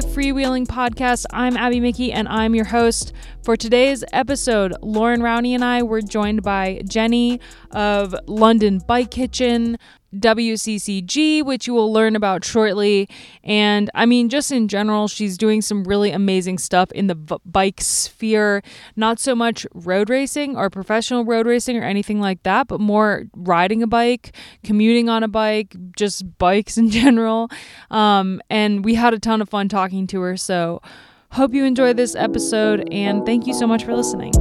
the Freewheeling Podcast. I'm Abby Mickey and I'm your host. For today's episode, Lauren Rowney and I were joined by Jenny of London Bike Kitchen, WCCG, which you will learn about shortly. And I mean, just in general, she's doing some really amazing stuff in the v- bike sphere. Not so much road racing or professional road racing or anything like that, but more riding a bike, commuting on a bike, just bikes in general. Um, and we had a ton of fun talking to her. So, hope you enjoy this episode and thank you so much for listening.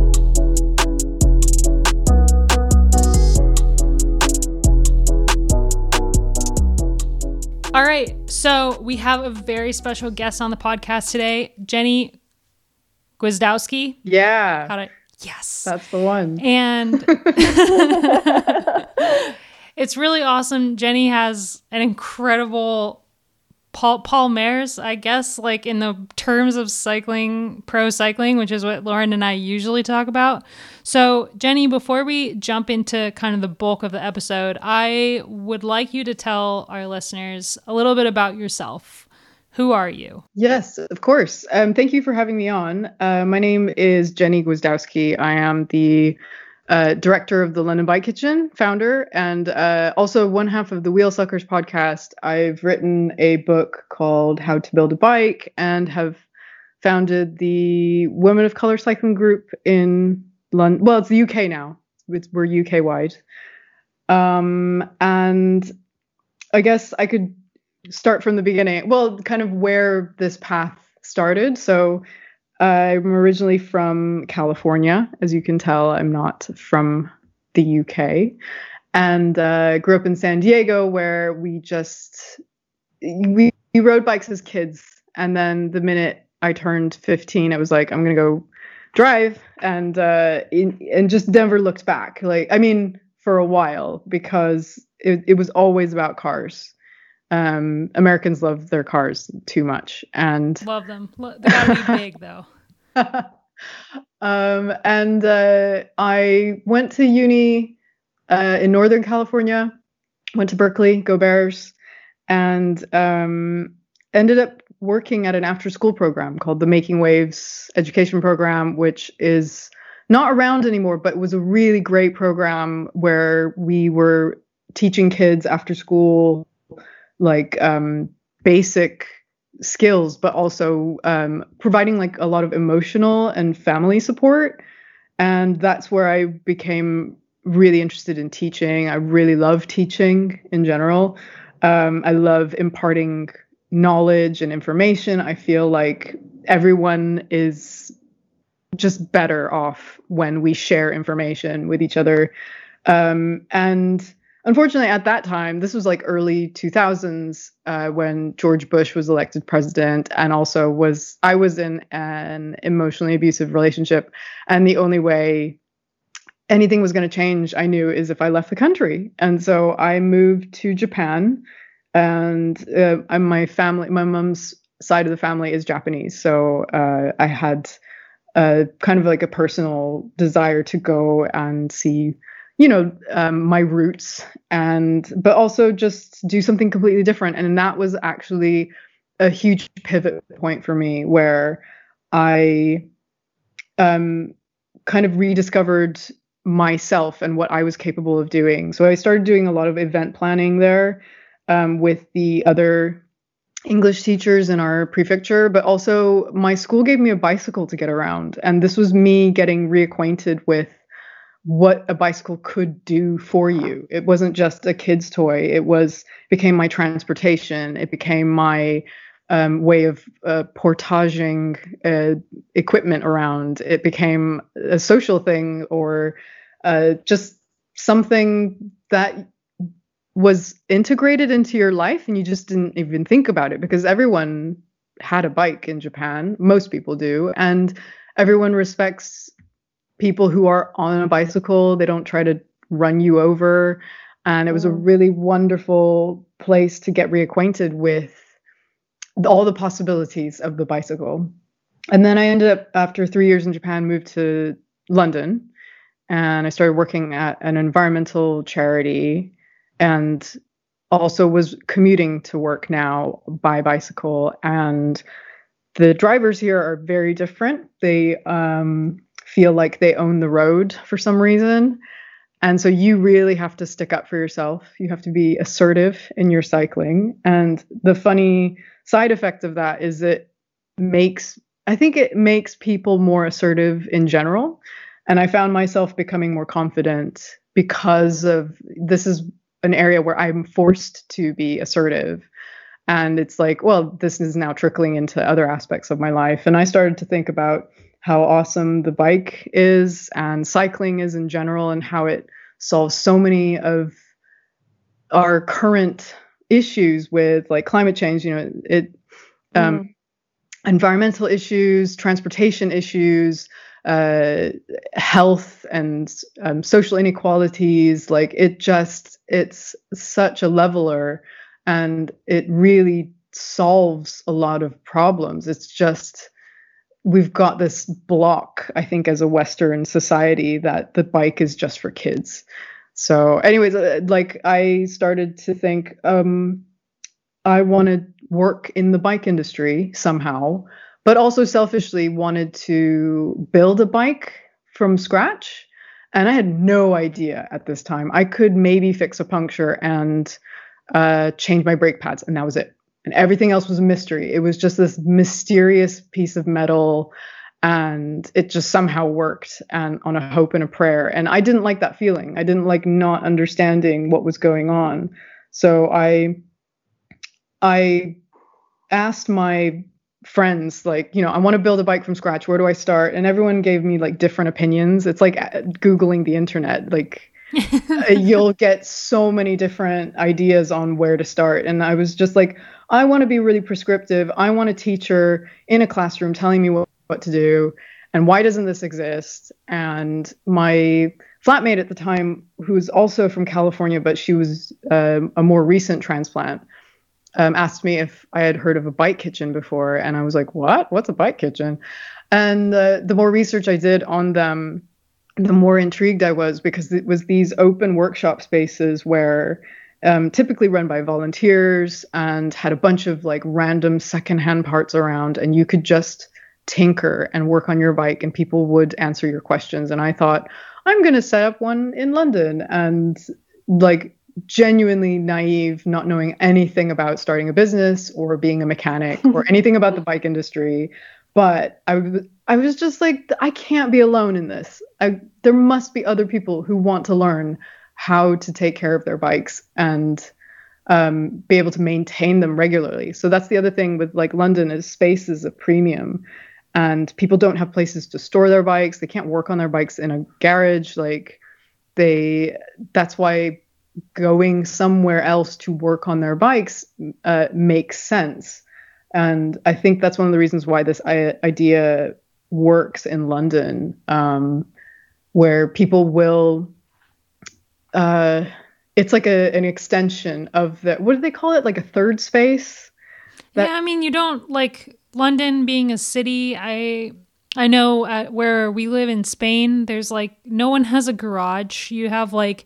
All right. So we have a very special guest on the podcast today, Jenny Gwiazdowski. Yeah. How to, yes. That's the one. And it's really awesome. Jenny has an incredible Paul palmares, I guess, like in the terms of cycling, pro cycling, which is what Lauren and I usually talk about. So, Jenny, before we jump into kind of the bulk of the episode, I would like you to tell our listeners a little bit about yourself. Who are you? Yes, of course. Um, thank you for having me on. Uh, my name is Jenny Gwiazdowski. I am the uh, director of the London Bike Kitchen, founder, and uh, also one half of the Wheel Suckers podcast. I've written a book called How to Build a Bike and have founded the Women of Color Cycling Group in London. Well, it's the UK now. It's, we're UK wide. Um, and I guess I could start from the beginning. Well, kind of where this path started. So I'm originally from California. As you can tell, I'm not from the UK. And uh, grew up in San Diego, where we just we, we rode bikes as kids. And then the minute I turned 15, I was like I'm gonna go drive, and uh, in, and just never looked back. Like I mean, for a while because it, it was always about cars. Um, Americans love their cars too much, and love them. They gotta be big though. um, and uh, I went to uni uh, in Northern California. Went to Berkeley, go Bears, and um, ended up working at an after-school program called the Making Waves Education Program, which is not around anymore, but was a really great program where we were teaching kids after school like um, basic skills, but also um, providing like a lot of emotional and family support. And that's where I became really interested in teaching. I really love teaching in general. Um, I love imparting knowledge and information. I feel like everyone is just better off when we share information with each other. Um, and unfortunately, at that time, this was like early 2000s uh, when George Bush was elected president, and also was I was in an emotionally abusive relationship, and the only way anything was going to change, I knew, is if I left the country, and so I moved to Japan, and uh, my family, my mom's side of the family is Japanese, so uh, I had. Uh, kind of like a personal desire to go and see you know um, my roots and but also just do something completely different. And that was actually a huge pivot point for me where i um, kind of rediscovered myself and what i was capable of doing. So i started doing a lot of event planning there um, with the other english teachers in our prefecture but also my school gave me a bicycle to get around and this was me getting reacquainted with what a bicycle could do for you. It wasn't just a kid's toy. It was became my transportation. It became my um, way of uh, portaging uh, equipment around. It became a social thing or uh, just something that was integrated into your life and you just didn't even think about it because everyone had a bike in Japan. Most people do. And everyone respects people who are on a bicycle. They don't try to run you over. And it was a mm. really wonderful place to get reacquainted with all the possibilities of the bicycle. And then I ended up, after three years in Japan, moved to London and I started working at an environmental charity and also was commuting to work now by bicycle and the drivers here are very different. They um, feel like they own the road for some reason. And so you really have to stick up for yourself. You have to be assertive in your cycling. And the funny side effect of that is it makes, I think it makes people more assertive in general. And I found myself becoming more confident because of this is an area where I'm forced to be assertive. And it's like, well, this is now trickling into other aspects of my life. And I started to think about how awesome the bike is and cycling is in general and how it solves so many of our current issues with like climate change you know it um, mm. environmental issues transportation issues uh, health and um, social inequalities like it just it's such a leveler and it really solves a lot of problems it's just we've got this block, I think, as a Western society that the bike is just for kids. So, anyways, uh, like I started to think, um, I want to work in the bike industry somehow, but also selfishly wanted to build a bike from scratch. And I had no idea at this time. I could maybe fix a puncture and uh, change my brake pads, and that was it and everything else was a mystery. It was just this mysterious piece of metal and it just somehow worked and on a hope and a prayer. And I didn't like that feeling. I didn't like not understanding what was going on. So I I asked my friends like you know i want to build a bike from scratch where do i start and everyone gave me like different opinions it's like uh, googling the internet like you'll get so many different ideas on where to start and i was just like I want to be really prescriptive. I want a teacher in a classroom telling me what, what to do and why doesn't this exist? And my flatmate at the time, who's also from California, but she was um, a more recent transplant, um, asked me if I had heard of a bike kitchen before. And I was like, what? What's a bike kitchen? And uh, the more research I did on them, the more intrigued I was because it was these open workshop spaces where um, typically run by volunteers and had a bunch of like random secondhand parts around, and you could just tinker and work on your bike, and people would answer your questions. And I thought, I'm going to set up one in London, and like genuinely naive, not knowing anything about starting a business or being a mechanic or anything about the bike industry. But I, I was just like, I can't be alone in this. I, there must be other people who want to learn how to take care of their bikes and um, be able to maintain them regularly. So that's the other thing with like London is space is a premium and people don't have places to store their bikes. They can't work on their bikes in a garage. Like they, that's why going somewhere else to work on their bikes uh, makes sense. And I think that's one of the reasons why this idea works in London, um, where people will uh, it's like a an extension of the what do they call it? Like a third space. That- yeah, I mean, you don't like London being a city. I I know where we live in Spain, there's like no one has a garage. You have like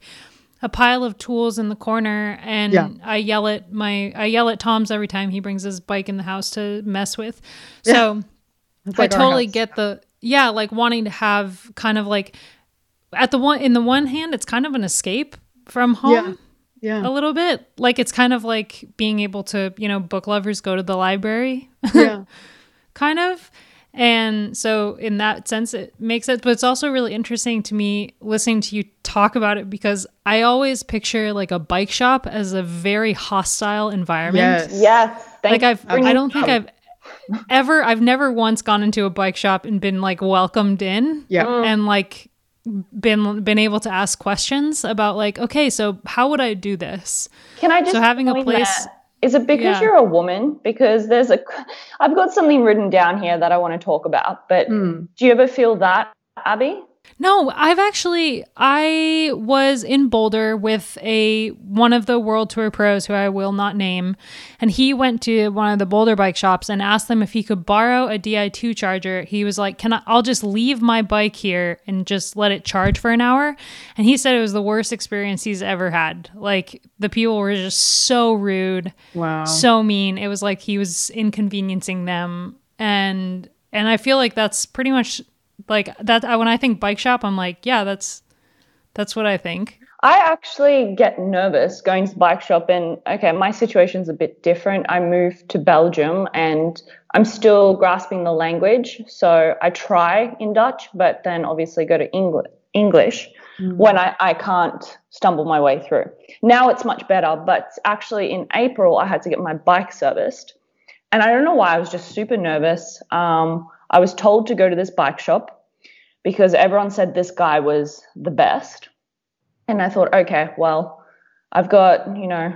a pile of tools in the corner and yeah. I yell at my I yell at Tom's every time he brings his bike in the house to mess with. So yeah. like I totally get the yeah, like wanting to have kind of like at the one in the one hand it's kind of an escape from home yeah. yeah. a little bit like it's kind of like being able to you know book lovers go to the library yeah kind of and so in that sense it makes sense. but it's also really interesting to me listening to you talk about it because i always picture like a bike shop as a very hostile environment. Yes, yes. like i've i don't think i've ever i've never once gone into a bike shop and been like welcomed in yeah. Mm. And like been been able to ask questions about like okay so how would i do this? Can i just so having a place that, is it because yeah. you're a woman because there's a i've got something written down here that i want to talk about but mm. do you ever feel that abby no, I've actually I was in Boulder with a one of the World Tour pros who I will not name, and he went to one of the Boulder bike shops and asked them if he could borrow a Di2 charger. He was like, "Can I I'll just leave my bike here and just let it charge for an hour?" And he said it was the worst experience he's ever had. Like the people were just so rude. Wow. So mean. It was like he was inconveniencing them and and I feel like that's pretty much like that when I think bike shop I'm like yeah that's that's what I think I actually get nervous going to bike shop and okay my situation's a bit different I moved to Belgium and I'm still grasping the language so I try in Dutch but then obviously go to English English mm. when I, I can't stumble my way through. Now it's much better, but actually in April I had to get my bike serviced and I don't know why, I was just super nervous. Um, I was told to go to this bike shop because everyone said this guy was the best. And I thought, okay, well, I've got, you know,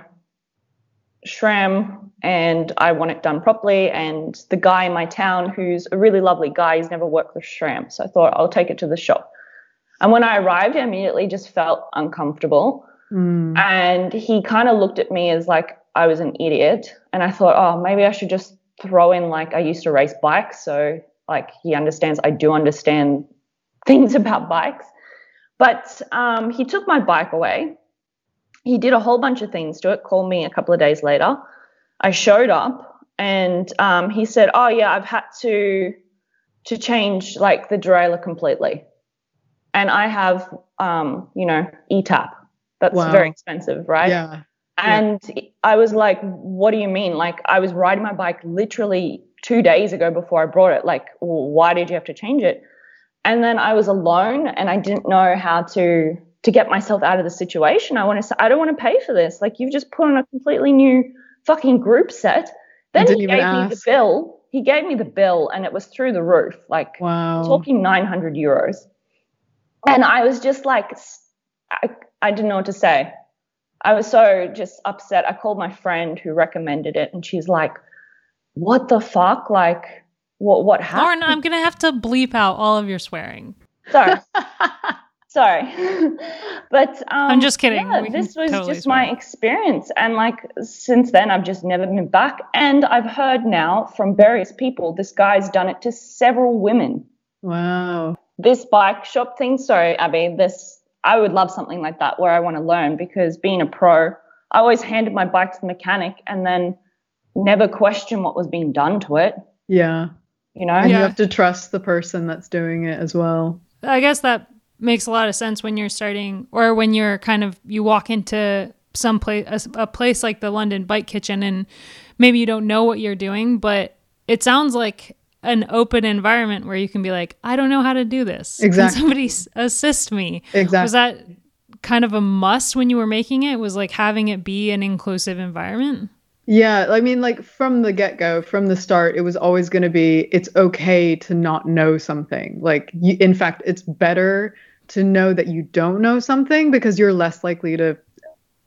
SRAM and I want it done properly. And the guy in my town, who's a really lovely guy, he's never worked with SRAM. So I thought I'll take it to the shop. And when I arrived, I immediately just felt uncomfortable. Mm. And he kind of looked at me as like, I was an idiot. And I thought, oh, maybe I should just throw in like I used to race bikes. So like he understands I do understand things about bikes. But um, he took my bike away. He did a whole bunch of things to it, called me a couple of days later. I showed up and um, he said, Oh yeah, I've had to to change like the derailleur completely. And I have um, you know, ETAP. That's wow. very expensive, right? Yeah. And yeah. I was like, what do you mean? Like, I was riding my bike literally two days ago before I brought it. Like, well, why did you have to change it? And then I was alone and I didn't know how to to get myself out of the situation. I want to say, I don't want to pay for this. Like, you've just put on a completely new fucking group set. Then he gave ask. me the bill. He gave me the bill and it was through the roof. Like, wow. talking 900 euros. And I was just like, I, I didn't know what to say. I was so just upset. I called my friend who recommended it, and she's like, "What the fuck? Like, what what happened?" Lauren, I'm gonna have to bleep out all of your swearing. Sorry, sorry, but um, I'm just kidding. Yeah, this was totally just swear. my experience, and like since then, I've just never been back. And I've heard now from various people this guy's done it to several women. Wow. This bike shop thing. Sorry, Abby. This I would love something like that where I want to learn because being a pro, I always handed my bike to the mechanic and then never question what was being done to it. Yeah. You know? And yeah. you have to trust the person that's doing it as well. I guess that makes a lot of sense when you're starting or when you're kind of you walk into some place a, a place like the London Bike Kitchen and maybe you don't know what you're doing, but it sounds like an open environment where you can be like, I don't know how to do this. Exactly. Can somebody assist me? Exactly. Was that kind of a must when you were making it? Was like having it be an inclusive environment? Yeah, I mean, like from the get go, from the start, it was always going to be it's okay to not know something. Like, you, in fact, it's better to know that you don't know something because you're less likely to.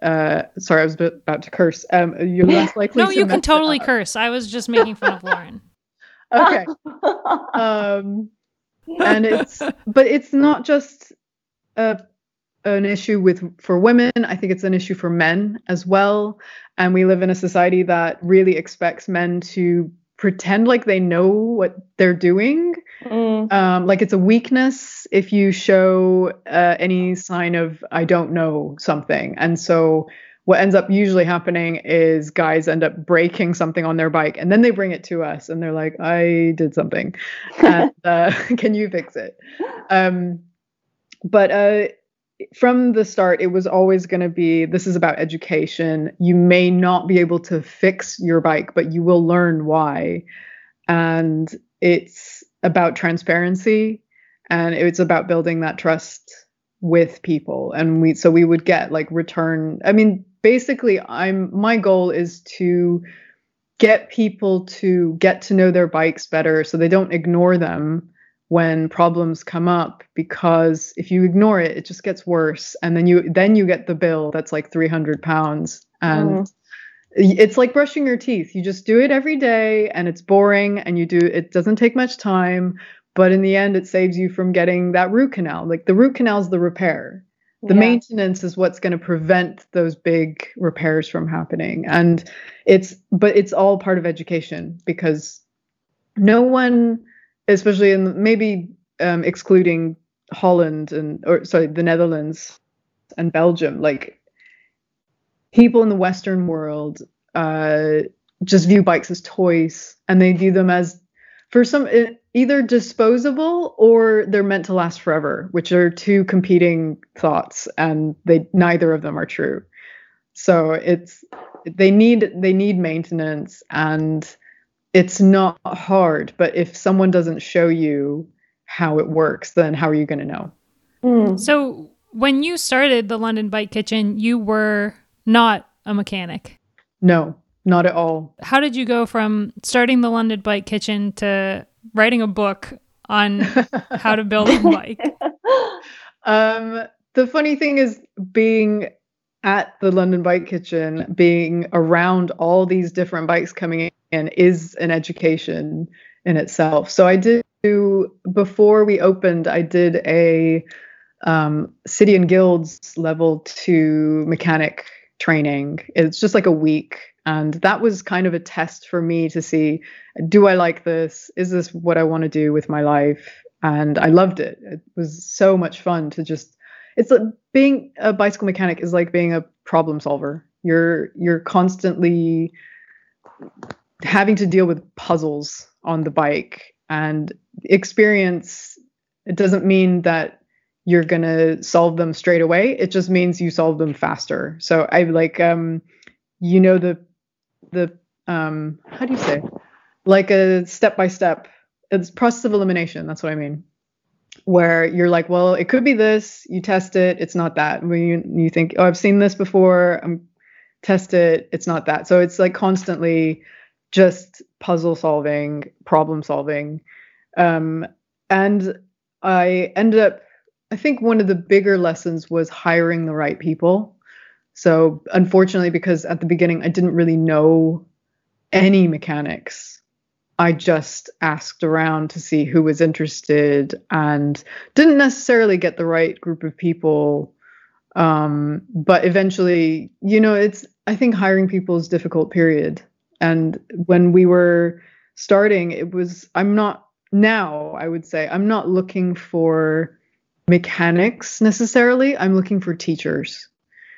Uh, sorry, I was about to curse. Um, you're less likely. no, you can totally curse. I was just making fun of Lauren okay. um, and it's but it's not just a an issue with for women. I think it's an issue for men as well. And we live in a society that really expects men to pretend like they know what they're doing. Mm. Um, like it's a weakness if you show uh, any sign of I don't know something. And so what ends up usually happening is guys end up breaking something on their bike and then they bring it to us and they're like i did something and, uh, can you fix it um, but uh, from the start it was always going to be this is about education. You may not be able to fix your bike but you will learn why. And it's about transparency and it's about building that trust with people. And we so we would get like return i mean basically i'm my goal is to get people to get to know their bikes better so they don't ignore them when problems come up because if you ignore it it just gets worse. And then you then you get the bill that's like 300 pounds. And mm. it's like brushing your teeth. You just do it every day and it's boring and you do it doesn't take much time but in the end it saves you from getting that root canal. Like the root canal is the repair. The yeah. maintenance is what's going to prevent those big repairs from happening. And it's but it's all part of education because no one especially in maybe um, excluding holland and or sorry the netherlands and belgium like people in the western world uh, just view bikes as toys and they view them as for some either disposable or they're meant to last forever, which are two competing thoughts and they neither of them are true. So it's they need they need maintenance and it's not hard, but if someone doesn't show you how it works, then how are you going to know? Mm. So when you started the London Bike Kitchen, you were not a mechanic. No, not at all. How did you go from starting the London Bike Kitchen to writing a book on how to build a bike? Um, the funny thing is being at the London Bike Kitchen, being around all these different bikes coming in is an education in itself. So I did before we opened, I did a um, City and Guilds level two mechanic training. It's just like a week. And that was kind of a test for me to see do I like this? Is this what I want to do with my life? And I loved it. It was so much fun to just it's like being a bicycle mechanic is like being a problem solver. You're you're constantly having to deal with puzzles on the bike and experience it doesn't mean that you're going to solve them straight away. It just means you solve them faster. So i like um you know the the um how do you say? Like a step by step it's process of elimination that's what i mean. Where you're like well it could be this you test it it's not that. When you, you think oh i've seen this before i'm test it it's not that. So it's like constantly just puzzle solving problem solving um and i ended up i think one of the bigger lessons was hiring the right people so unfortunately because at the beginning i didn't really know any mechanics I just asked around to see who was interested and didn't necessarily get the right group of people. Um, but eventually, you know, it's, I think hiring people is difficult, period. And when we were starting, it was, I'm not, now I would say, I'm not looking for mechanics necessarily. I'm looking for teachers.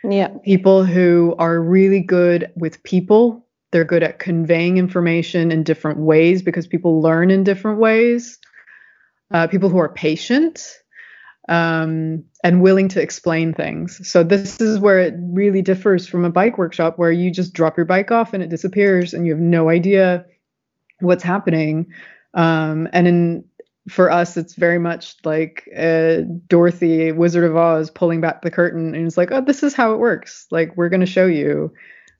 Yeah. People who are really good with people they're good at conveying information in different ways because people learn in different ways. Uh, people who are patient um, and willing to explain things. So this is where it really differs from a bike workshop where you just drop your bike off and it disappears and you have no idea what's happening. Um, and in for us, it's very much like uh, Dorothy, Wizard of Oz, pulling back the curtain, and it's like, oh, this is how it works. Like we're going to show you,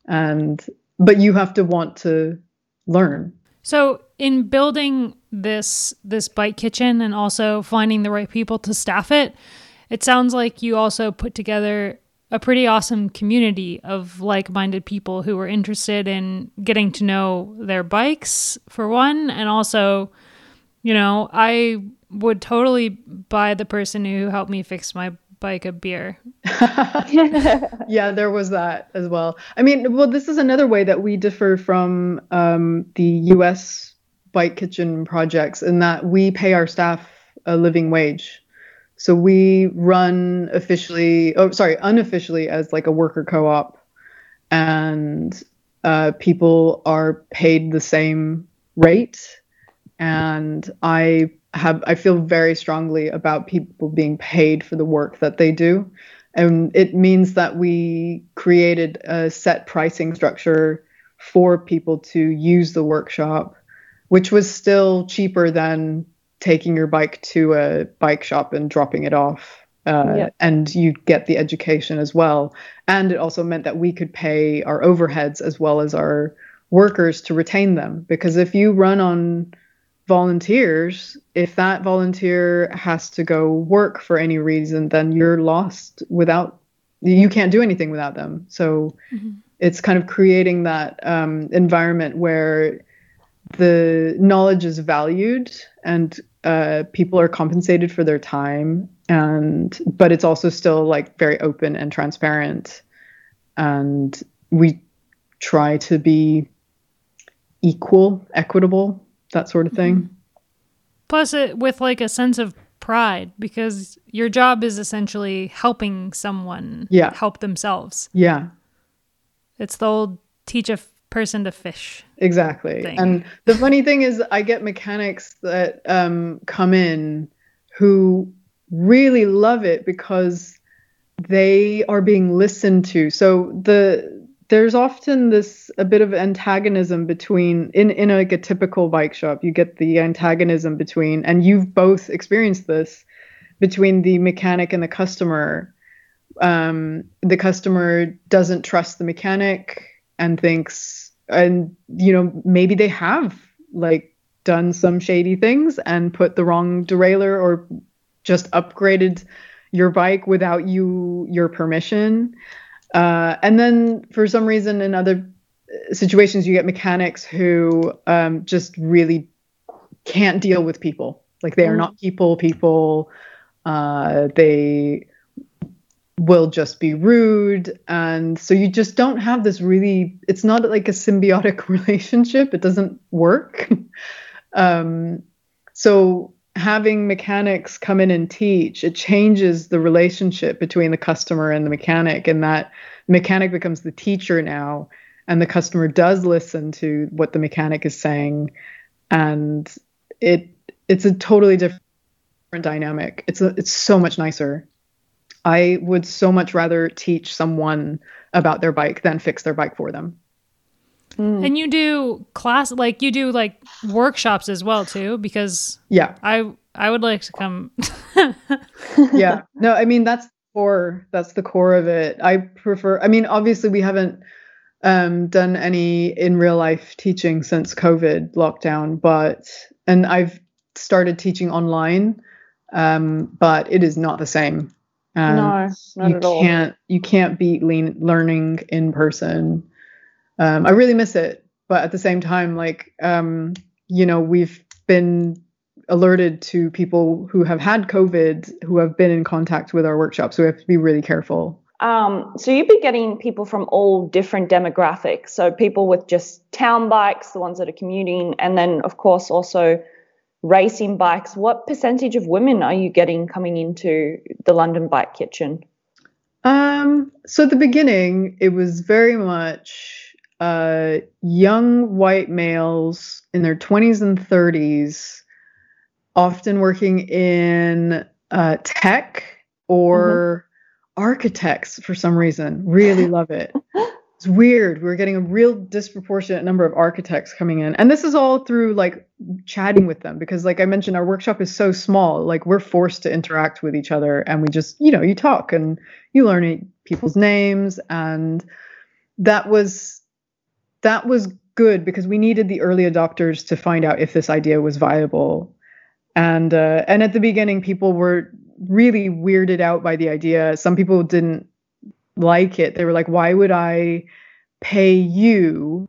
and but you have to want to learn. So, in building this this bike kitchen and also finding the right people to staff it, it sounds like you also put together a pretty awesome community of like-minded people who were interested in getting to know their bikes for one and also you know, I would totally buy the person who helped me fix my bike a beer. yeah, there was that as well. I mean, well, this is another way that we differ from um, the US bike kitchen projects in that we pay our staff a living wage. So we run officially, oh, sorry, unofficially as like a worker co op, and uh, people are paid the same rate. And I have I feel very strongly about people being paid for the work that they do. And it means that we created a set pricing structure for people to use the workshop, which was still cheaper than taking your bike to a bike shop and dropping it off. Uh, yeah. And you get the education as well. And it also meant that we could pay our overheads as well as our workers to retain them. Because if you run on volunteers, if that volunteer has to go work for any reason, then you're lost without, you can't do anything without them. So mm-hmm. it's kind of creating that um, environment where the knowledge is valued and uh, people are compensated for their time and but it's also still like very open and transparent and we try to be equal equitable that sort of thing. Mm-hmm. Plus, it with like a sense of pride because your job is essentially helping someone yeah. help themselves. Yeah. It's the old teach a person to fish. Exactly. thing. And the funny thing is, I get mechanics that um, come in who really love it because they are being listened to. So the there's often this a bit of antagonism between in in like a typical bike shop. You get the antagonism between, and you've both experienced this between the mechanic and the customer. Um, the customer doesn't trust the mechanic and thinks, and you know maybe they have like done some shady things and put the wrong derailleur or just upgraded your bike without you your permission. Uh, and then for some reason in other situations you get mechanics who um, just really can't deal with people. Like they are not people people. Uh, they will just be rude. And so you just don't have this really it's not like a symbiotic relationship. It doesn't work. Um, so having mechanics come in and teach it changes the relationship between the customer and the mechanic and that mechanic becomes the teacher now and the customer does listen to what the mechanic is saying. And it it's a totally different dynamic. It's a, it's so much nicer i would so much rather teach someone about their bike than fix their bike for them. And you do class like you do like workshops as well too because yeah. I I would like to come. Yeah. No i mean that's the core that's the core of it. I prefer i mean obviously we haven't um, done any in real life teaching since covid lockdown but and i've started teaching online um, but it is not the same And no, not you at all. can't you can't beat lean, learning in person um, i really miss it but at the same time like um, you know we've been alerted to people who have had covid who have been in contact with our workshops. so we have to be really careful Um, so you'd be getting people from all different demographics. So people with just town bikes, the ones that are commuting, and then of course also racing bikes. What percentage of women are you getting coming into the London Bike Kitchen? Um, so at the beginning, it was very much uh, young white males in their 20s and 30s, often working in uh, tech or architects for some reason. Really love it. It's weird. We're getting a real disproportionate number of architects coming in. And this is all through like chatting with them because like I mentioned our workshop is so small. Like we're forced to interact with each other and we just, you know, you talk and you learn people's names and that was that was good because we needed the early adopters to find out if this idea was viable. And uh, and at the beginning people were really weirded out by the idea. Some people didn't like it. They were like, why would I pay you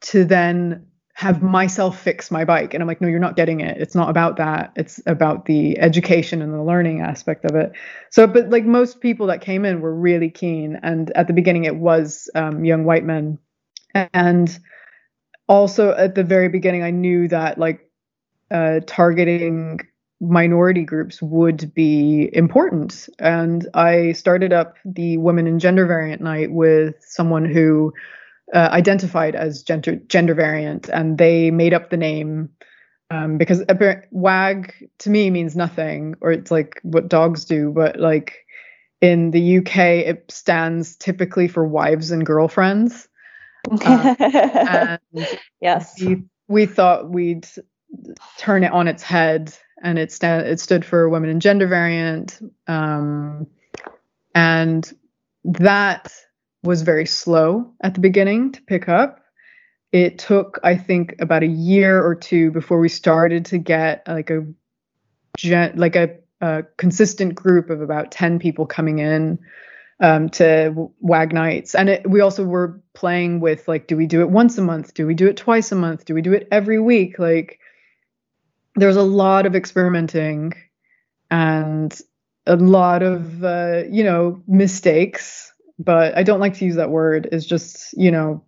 to then have myself fix my bike? And I'm like, no, you're not getting it. It's not about that. It's about the education and the learning aspect of it. So, but like most people that came in were really keen. And at the beginning, it was um, young white men. And also at the very beginning, I knew that like uh, targeting minority groups would be important. And I started up the Women and Gender Variant Night with someone who uh, identified as gender gender variant, and they made up the name um, because WAG to me means nothing, or it's like what dogs do, but like in the UK, it stands typically for wives and girlfriends. And yes. we, we thought we'd turn it on its head and it it stood for women and gender variant um, and that was very slow at the beginning to pick up it took i think about a year or two before we started to get like a gen- like a, a consistent group of about 10 people coming in um, to WAG nights. And it, we also were playing with like, do we do it once a month? Do we do it twice a month? Do we do it every week? Like, there's a lot of experimenting and a lot of, uh, you know, mistakes. But I don't like to use that word. It's just, you know,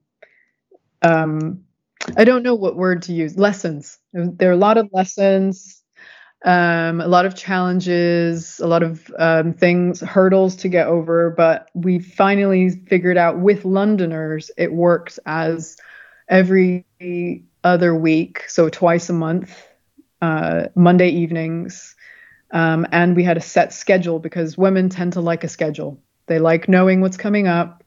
um, I don't know what word to use. Lessons. There are a lot of lessons um, a lot of challenges, a lot of um, things, hurdles to get over. But we finally figured out with Londoners, it works as every other week, so twice a month, uh, Monday evenings. Um, and we had a set schedule because women tend to like a schedule. They like knowing what's coming up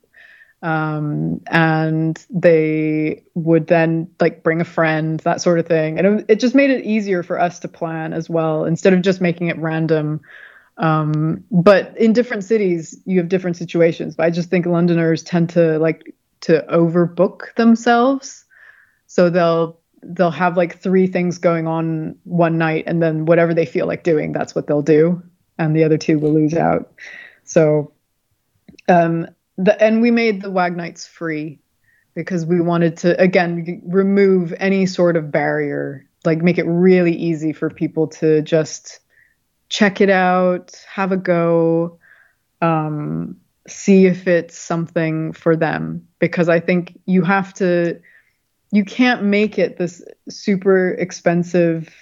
um, and they would then like bring a friend, that sort of thing. And it, it, just made it easier for us to plan as well instead of just making it random. Um, but in different cities, you have different situations. But I just think Londoners tend to like to overbook themselves, so they'll they'll have like three things going on one night, and then whatever they feel like doing, that's what they'll do, and the other two will lose out. So um, the and we made the WAG nights free because we wanted to again remove any sort of barrier, like make it really easy for people to just check it out, have a go, um, see if it's something for them. Because I think you have to, you can't make it this super expensive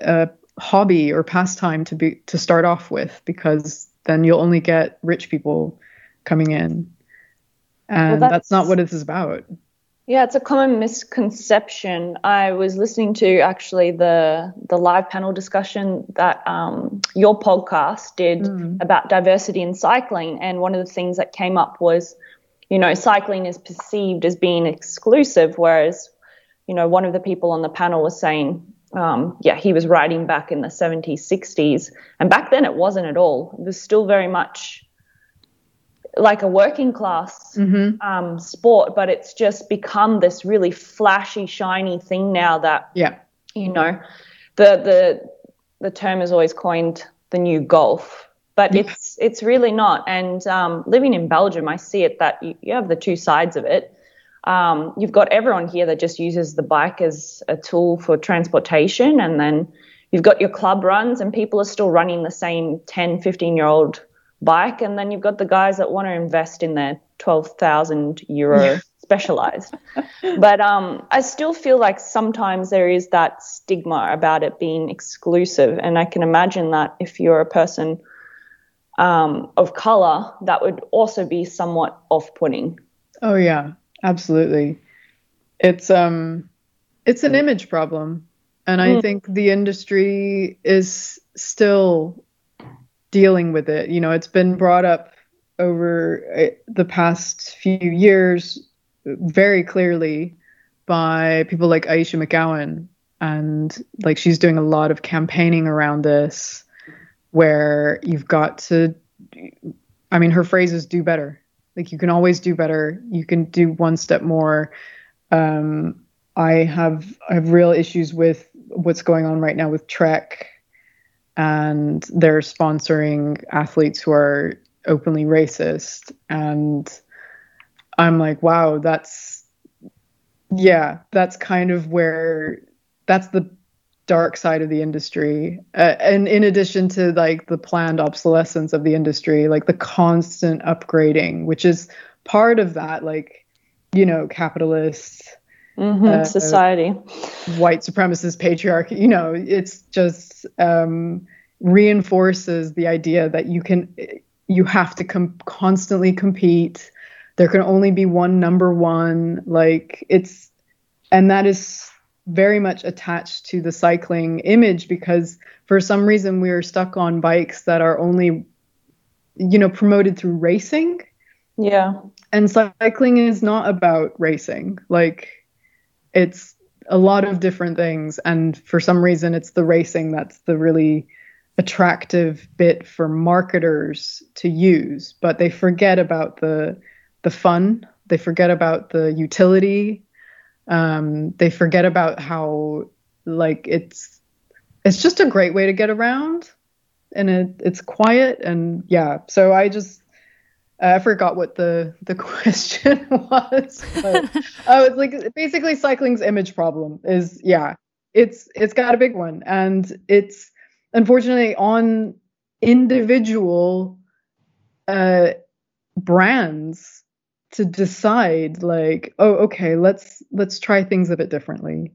uh, hobby or pastime to be to start off with, because then you'll only get rich people coming in. And well, that's, that's not what this is about. Yeah, it's a common misconception. I was listening to actually the the live panel discussion that um, your podcast did mm. about diversity in cycling, and one of the things that came up was, you know, cycling is perceived as being exclusive, whereas, you know, one of the people on the panel was saying, um, yeah, he was riding back in the 70s, 60s, and back then it wasn't at all. It was still very much like a working class mm-hmm. um, sport, but it's just become this really flashy, shiny thing now that yeah, you know, the the the term is always coined the new golf, but yeah. it's it's really not. And um, living in Belgium, I see it that you, you have the two sides of it. Um, you've got everyone here that just uses the bike as a tool for transportation, and then you've got your club runs, and people are still running the same 10, 15 year old bike, and then you've got the guys that want to invest in their twelve thousand euro specialized. but um, I still feel like sometimes there is that stigma about it being exclusive, and I can imagine that if you're a person um, of color, that would also be somewhat off-putting. Oh yeah, absolutely. It's um, it's an image problem, and I mm. think the industry is still dealing with it. You know, it's been brought up over uh, the past few years very clearly by people like Ayesha McGowan. And like she's doing a lot of campaigning around this where you've got to, I mean, her phrase is do better. Like you can always do better. You can do one step more. Um, I have I have real issues with what's going on right now with Trek and they're sponsoring athletes who are openly racist and i'm like wow that's yeah that's kind of where that's the dark side of the industry uh, and in addition to like the planned obsolescence of the industry like the constant upgrading which is part of that like you know capitalist mm-hmm, uh, society. white supremacist patriarchy you know it's just um, reinforces the idea that you can you have to com- constantly compete. There can only be one number one like it's and that is very much attached to the cycling image because for some reason we are stuck on bikes that are only you know promoted through racing. Yeah. And cycling is not about racing. Like it's a lot of different things. And for some reason it's the racing that's the really attractive bit for marketers to use, but they forget about the the fun. They forget about the utility. Um, they forget about how like it's it's just a great way to get around, and it, it's quiet and yeah. So I just I forgot what the the question was. But, oh, it's like basically cycling's image problem is yeah. It's it's got a big one and it's unfortunately on individual uh, brands to decide like oh okay let's let's try things a bit differently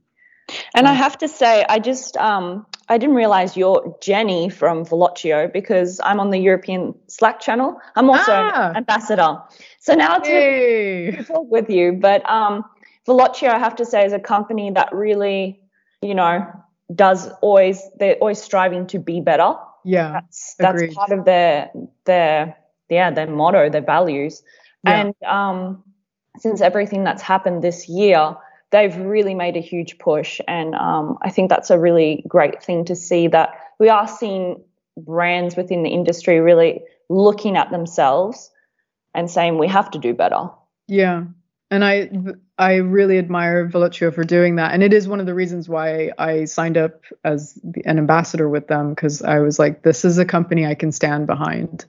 and i have to say i just um I didn't realize you're Jenny from Velocio because I'm on the European Slack channel. I'm also Ah. an ambassador. So now to, Hey. to talk with you, but um, Velocio, I have to say, is a company that really, you know, does always they're always striving to be better. Yeah. That's that's Agreed. part of their their yeah their motto, their values. Yeah. And um, since everything that's happened this year, they've really made a huge push, and um, I think that's a really great thing to see that we are seeing brands within the industry really looking at themselves and saying we have to do better. Yeah. And I I really admire Velocio for doing that. And it is one of the reasons why I signed up as an ambassador with them because I was like, this is a company I can stand behind.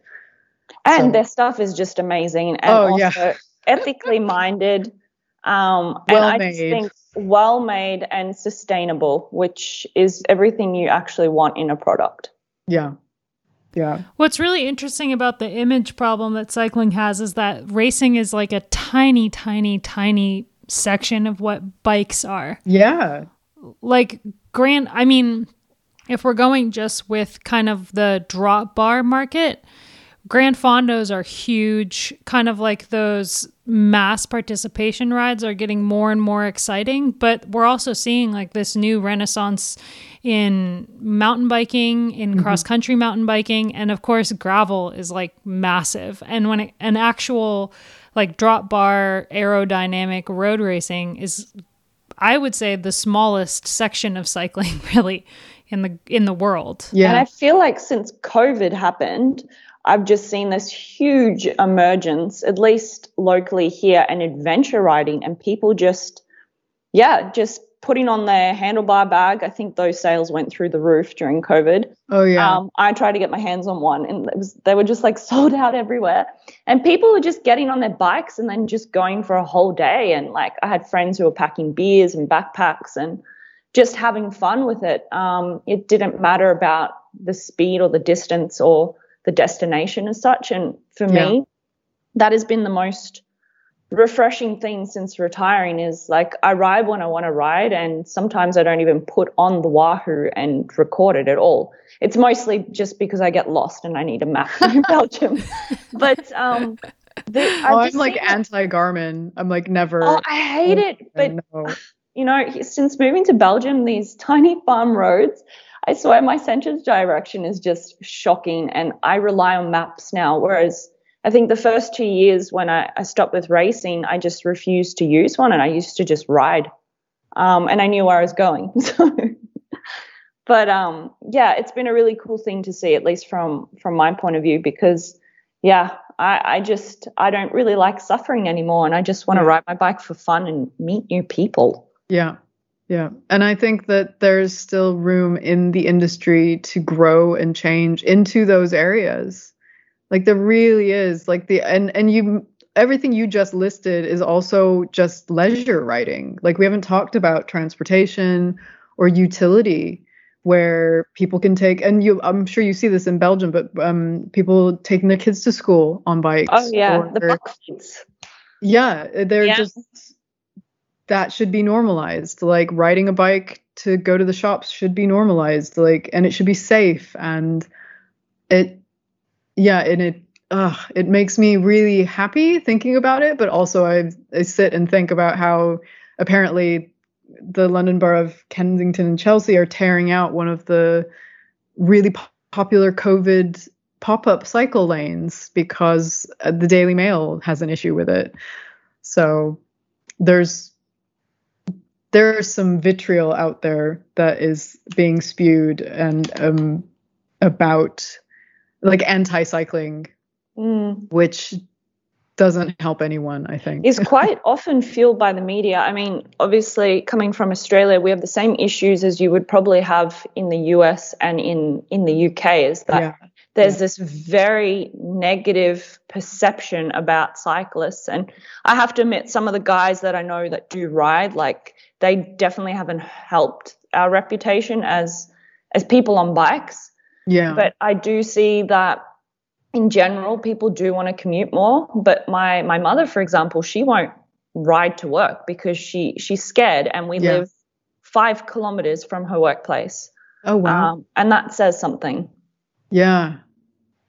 And So- their stuff is just amazing and Oh, yeah. also ethically minded um and Well i just think well made and sustainable which is everything you actually want in a product Yeah. Yeah. What's really interesting about the image problem that cycling has is that racing is like a tiny, tiny, tiny section of what bikes are. Yeah. Like, Gran, I mean, if we're going just with kind of the drop bar market, Gran Fondos are huge, kind of like those mass participation rides are getting more and more exciting. But we're also seeing like this new renaissance in mountain biking, in mm-hmm. cross country mountain biking, and of course, gravel is like massive. And when it, an actual like drop bar aerodynamic road racing is I would say the smallest section of cycling really in the in the world. Yeah. and i feel like since covid happened i've just seen this huge emergence at least locally here and adventure riding and people just yeah just putting on their handlebar bag i think those sales went through the roof during covid oh yeah. Um, I tried to get my hands on one, and it was they were just like sold out everywhere. And people were just getting on their bikes and then just going for a whole day. And like I had friends who were packing beers and backpacks and just having fun with it. Um, it didn't matter about the speed or the distance or the destination as such. And for Yeah. me, that has been the most refreshing thing since retiring is like I ride when I want to ride and sometimes I don't even put on the Wahoo and record it at all. It's mostly just because I get lost and I need a map in Belgium. But um the, oh, I'm like anti Garmin. I'm like never. Oh, I hate it. But no. you know, since moving to Belgium, these tiny farm roads, I swear my sense of direction is just shocking. And I rely on maps now. Whereas I think the first two years when I, I stopped with racing, I just refused to use one and I used to just ride. Um, and I knew where I was going. So, but um, yeah, it's been a really cool thing to see, at least from from my point of view, because yeah, I, I just I don't really like suffering anymore, and I just want to ride my bike for fun and meet new people. Yeah. Yeah. And I think that there's still room in the industry to grow and change into those areas. Like there really is. Like the and and you everything you just listed is also just leisure riding. Like we haven't talked about transportation or utility where people can take and you I'm sure you see this in Belgium, but um people taking their kids to school on bikes. Oh yeah, the bike yeah, they're Yeah. just that should be normalized. Like riding a bike to go to the shops should be normalized. Like and it should be safe and it yeah, and it uh, it makes me really happy thinking about it, but also I I sit and think about how apparently the London Borough of Kensington and Chelsea are tearing out one of the really po- popular COVID pop-up cycle lanes because uh, the Daily Mail has an issue with it. So there's there's some vitriol out there that is being spewed and um about like anti-cycling Mm. which doesn't help anyone i think is quite often fueled by the media. I mean, obviously, coming from Australia, we have the same issues as you would probably have in the US and in in the UK. Is that yeah there's this very negative perception about cyclists, and I have to admit, some of the guys that I know that do ride, like they definitely haven't helped our reputation as as people on bikes. yeah but I do see that in general people do want to commute more but my my mother for example she won't ride to work because she she's scared and we Yeah. live 5 kilometers from her workplace Oh wow. Um, and that says something. Yeah.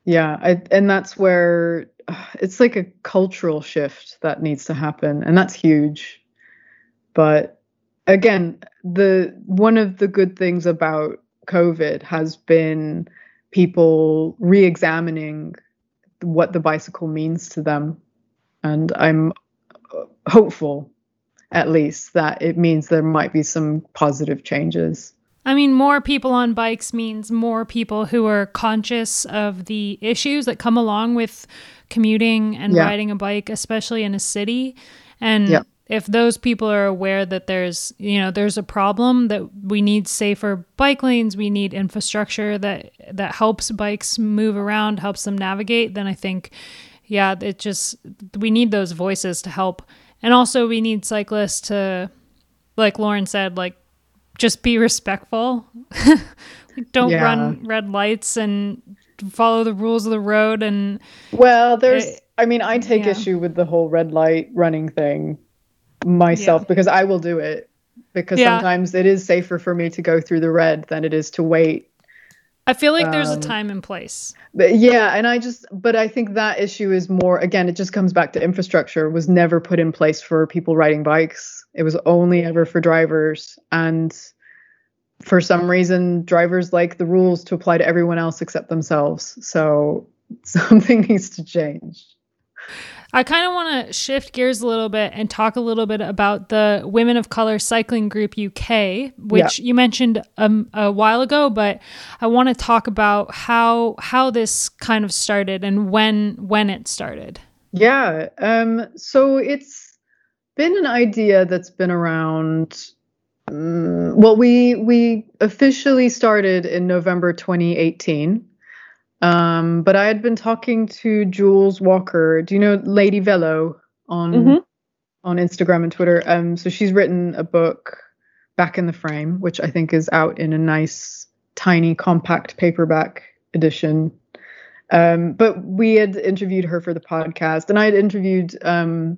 Yeah. I, and that's where uh, it's like a cultural shift that needs to happen. And that's huge. But again, the one of the good things about COVID has been people re examining what the bicycle means to them. And I'm hopeful, at least, that it means there might be some positive changes. I mean, more people on bikes means more people who are conscious of the issues that come along with commuting and yeah. riding a bike, especially in a city. And yeah. If those people are aware that there's, you know, there's a problem that we need safer bike lanes, we need infrastructure that that helps bikes move around, helps them navigate, then I think yeah, it just we need those voices to help. And also we need cyclists to like Lauren said, like just be respectful. Don't yeah. run red lights and follow the rules of the road. And well, there's, it, I mean, I take yeah. issue with the whole red light running thing myself yeah. because I will do it because sometimes it is safer for me to go through the red than it is to wait. I feel like there's um, a time and place. But yeah, and I just but I think that issue is more again it just comes back to infrastructure was never put in place for people riding bikes it was only ever for drivers. And for some reason, drivers like the rules to apply to everyone else except themselves. So something needs to change. I kind of want to shift gears a little bit and talk a little bit about the Women of Color Cycling Group UK, which yeah. you mentioned um, a while ago, but I want to talk about how how this kind of started and when when it started. Yeah, um, so it's been an idea that's been around. Um, well, we we officially started in November 2018. Um, but I had been talking to Jools Walker. Do you know Lady Velo on mm-hmm. on Instagram and Twitter? Um, so she's written a book, Back in the Frame, which I think is out in a nice, tiny, compact paperback edition. Um, but we had interviewed her for the podcast, and I had interviewed um,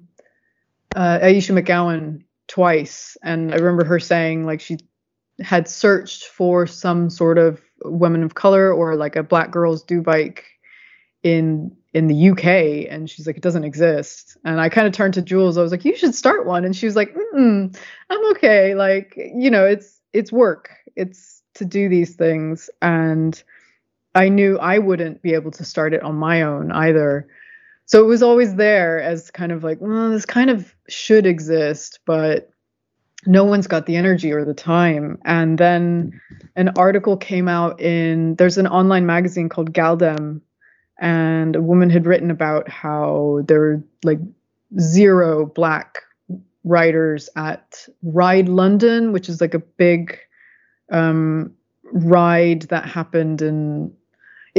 uh, Ayesha McGowan twice, and I remember her saying like she had searched for some sort of women of color or like a black girls do bike in in the UK and she's like it doesn't exist. And I kind of turned to Jools. I was like you should start one. And she was like mm, I'm okay. Like you know it's it's work. It's to do these things. And I knew I wouldn't be able to start it on my own either. So it was always there as kind of like well this kind of should exist but no one's got the energy or the time and then an article came out in there's an online magazine called gal-dem and a woman had written about how there were like zero black riders at ride london which is like a big um, ride that happened in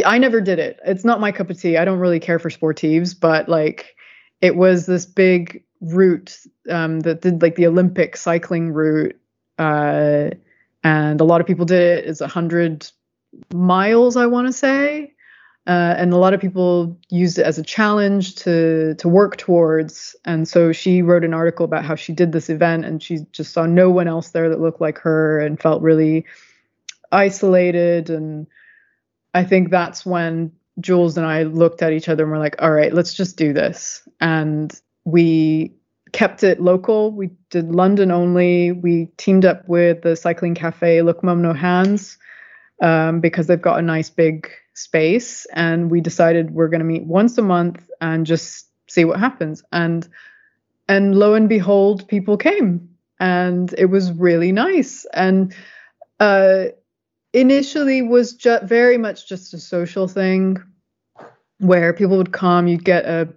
I never did it. It's not my cup of tea. I don't really care for sportives, but like it was this big route um, that did like the Olympic cycling route, uh, and a lot of people did it. It's a hundred miles, I want to say, uh, and a lot of people used it as a challenge to to work towards. And so she wrote an article about how she did this event, and she just saw no one else there that looked like her, and felt really isolated and I think that's when Jools and I looked at each other and we're like, all right, let's just do this. And we kept it local. We did London only. We teamed up with the cycling cafe Look Mum No Hands um, because they've got a nice big space. And we decided we're going to meet once a month and just see what happens. And and lo and behold, people came, and it was really nice. And uh, initially was just very much just a social thing where people would come, you'd get a,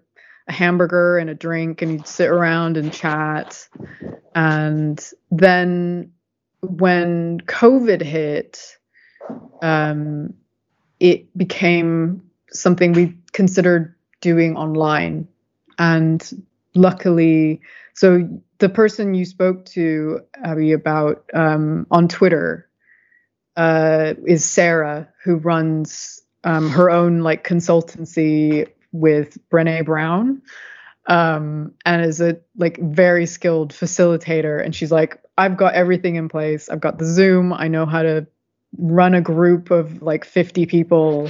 a hamburger and a drink, and you'd sit around and chat. And then when COVID hit, um, it became something we considered doing online. And luckily, so the person you spoke to, Abby, about um, on Twitter, uh, is Sarah, who runs um, her own like consultancy with Brene Brown, um, and is a like very skilled facilitator. And she's like, I've got everything in place. I've got the Zoom. I know how to run a group of like 50 people.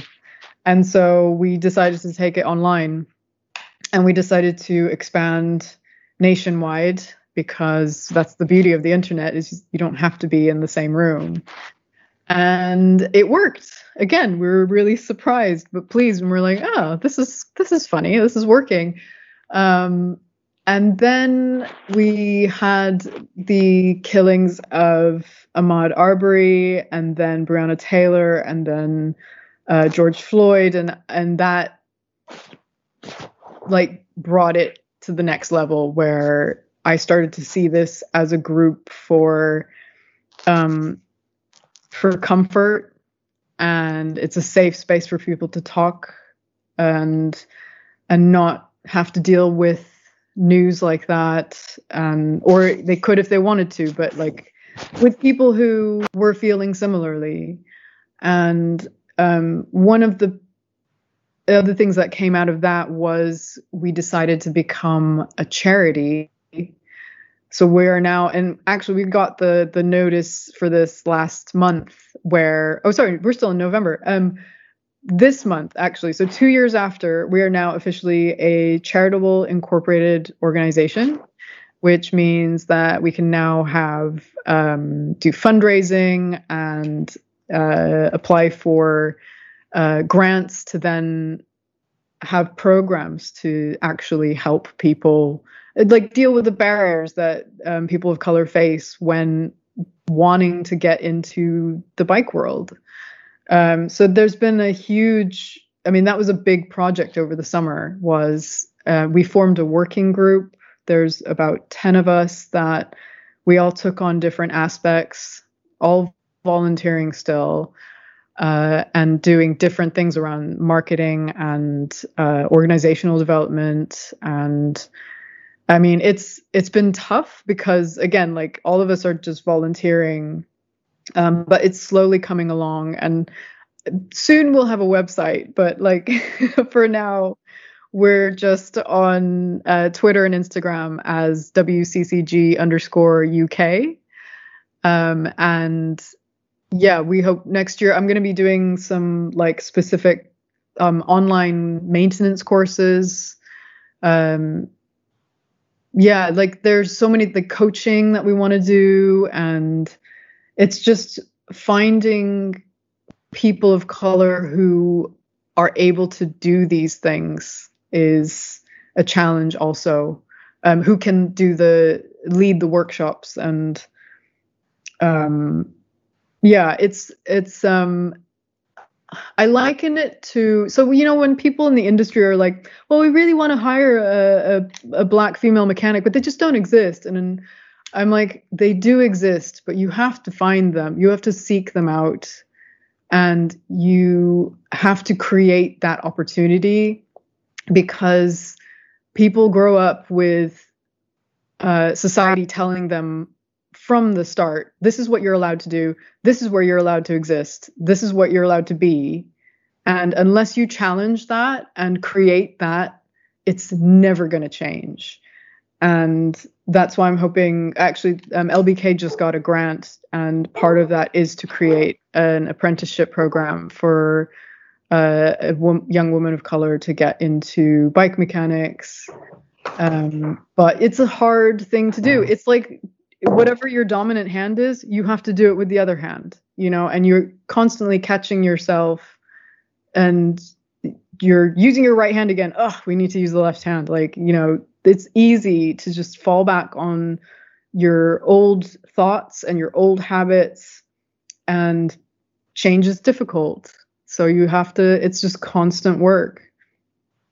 And so we decided to take it online and we decided to expand nationwide because that's the beauty of the internet is you don't have to be in the same room and it worked. Again we were really surprised but pleased. And we're like oh this is this is funny. This is working. Um, and then we had the killings of Ahmaud Arbery and then Breonna Taylor and then uh, George Floyd. And and that like brought it to the next level where I started to see this as a group for um, for comfort and it's a safe space for people to talk and and not have to deal with news like that. Um, or they could if they wanted to but like with people who were feeling similarly. And um, one of the other things that came out of that was we decided to become a charity so we are now and actually we got the the notice for this last month where oh sorry we're still in november. Um this month actually. So two years after we are now officially a charitable incorporated organization which means that we can now have um, do fundraising and uh, apply for uh, grants to then have programs to actually help people like deal with the barriers that um, people of color face when wanting to get into the bike world. Um, so there's been a huge, I mean, that was a big project over the summer. Was uh, we formed a working group. There's about ten of us that we all took on different aspects, all volunteering still. Uh, and doing different things around marketing and uh, organizational development and I mean, it's it's been tough because again, like all of us are just volunteering, um, but it's slowly coming along, and soon we'll have a website. But like for now, we're just on uh, Twitter and Instagram as WCCG underscore UK, um, and yeah, we hope next year I'm going to be doing some like specific um, online maintenance courses. Um, yeah, like there's so many the coaching that we want to do and it's just finding people of color who are able to do these things is a challenge also um, who can do the lead the workshops and um yeah it's it's um I liken it to so you know when people in the industry are like, well, we really want to hire a, a, a black female mechanic, but they just don't exist, and, and I'm like, they do exist, but you have to find them, you have to seek them out, and you have to create that opportunity because people grow up with uh, society telling them from the start this is what you're allowed to do. This is where you're allowed to exist. This is what you're allowed to be. And unless you challenge that and create that it's never going to change. And that's why i'm hoping actually um, lbk just got a grant and part of that is to create an apprenticeship program for uh, a young woman of color to get into bike mechanics. Um, but it's a hard thing to do. It's like whatever your dominant hand is, you have to do it with the other hand, you know, and you're constantly catching yourself and you're using your right hand again. Oh, we need to use the left hand. Like, you know, it's easy to just fall back on your old thoughts and your old habits and change is difficult. So you have to, it's just constant work.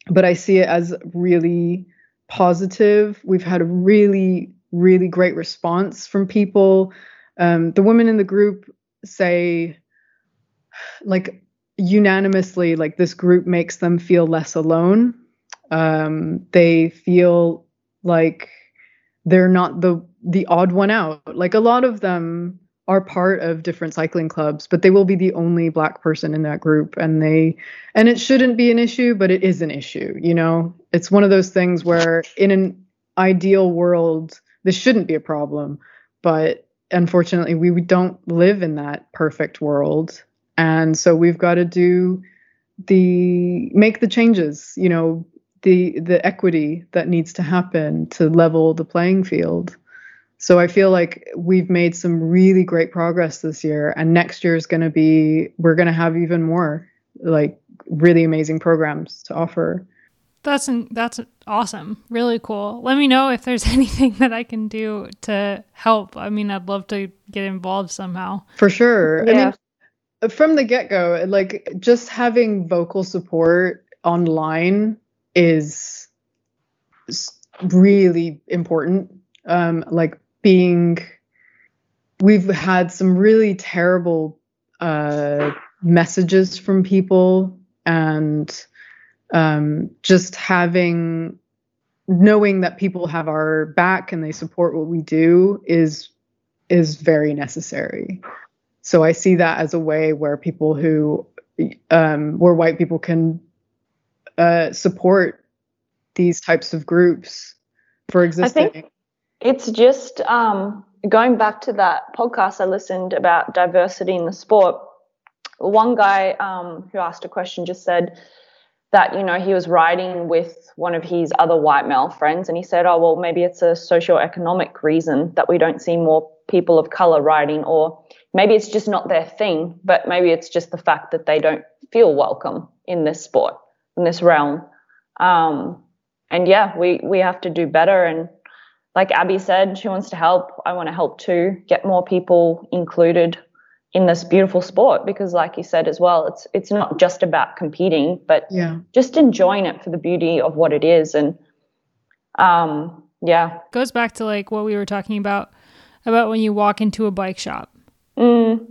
But I see it as really positive. We've had a really really great response from people. Um, the women in the group say, like, unanimously, like, this group makes them feel less alone. Um, they feel like they're not the the odd one out. Like a lot of them are part of different cycling clubs, but they will be the only black person in that group and they and it shouldn't be an issue, but it is an issue, you know? It's one of those things where in an ideal world this shouldn't be a problem, but unfortunately we don't live in that perfect world. And so we've got to do the make the changes you know the the equity that needs to happen to level the playing field. So i feel like we've made some really great progress this year and next year is going to be we're going to have even more like really amazing programs to offer that's that's awesome. Really cool. Let me know if there's anything that I can do to help. I mean, I'd love to get involved somehow. For sure. Yeah. I mean, from the get-go, like just having vocal support online is really important. Um like being we've had some really terrible uh messages from people and um, just having knowing that people have our back and they support what we do is is very necessary. So I see that as a way where people who um, where white people can uh, support these types of groups for existing. I think it's just um, going back to that podcast I listened about diversity in the sport. One guy um, who asked a question just said, that you know he was riding with one of his other white male friends and he said oh well maybe it's a socio-economic reason that we don't see more people of color riding or maybe it's just not their thing but maybe it's just the fact that they don't feel welcome in this sport in this realm. Um, and yeah we we have to do better and like abby said she wants to help i want to help too get more people included in this beautiful sport because like you said as well it's it's not just about competing but yeah. just enjoying it for the beauty of what it is. And um yeah. Goes back to like what we were talking about about when you walk into a bike shop. Mm.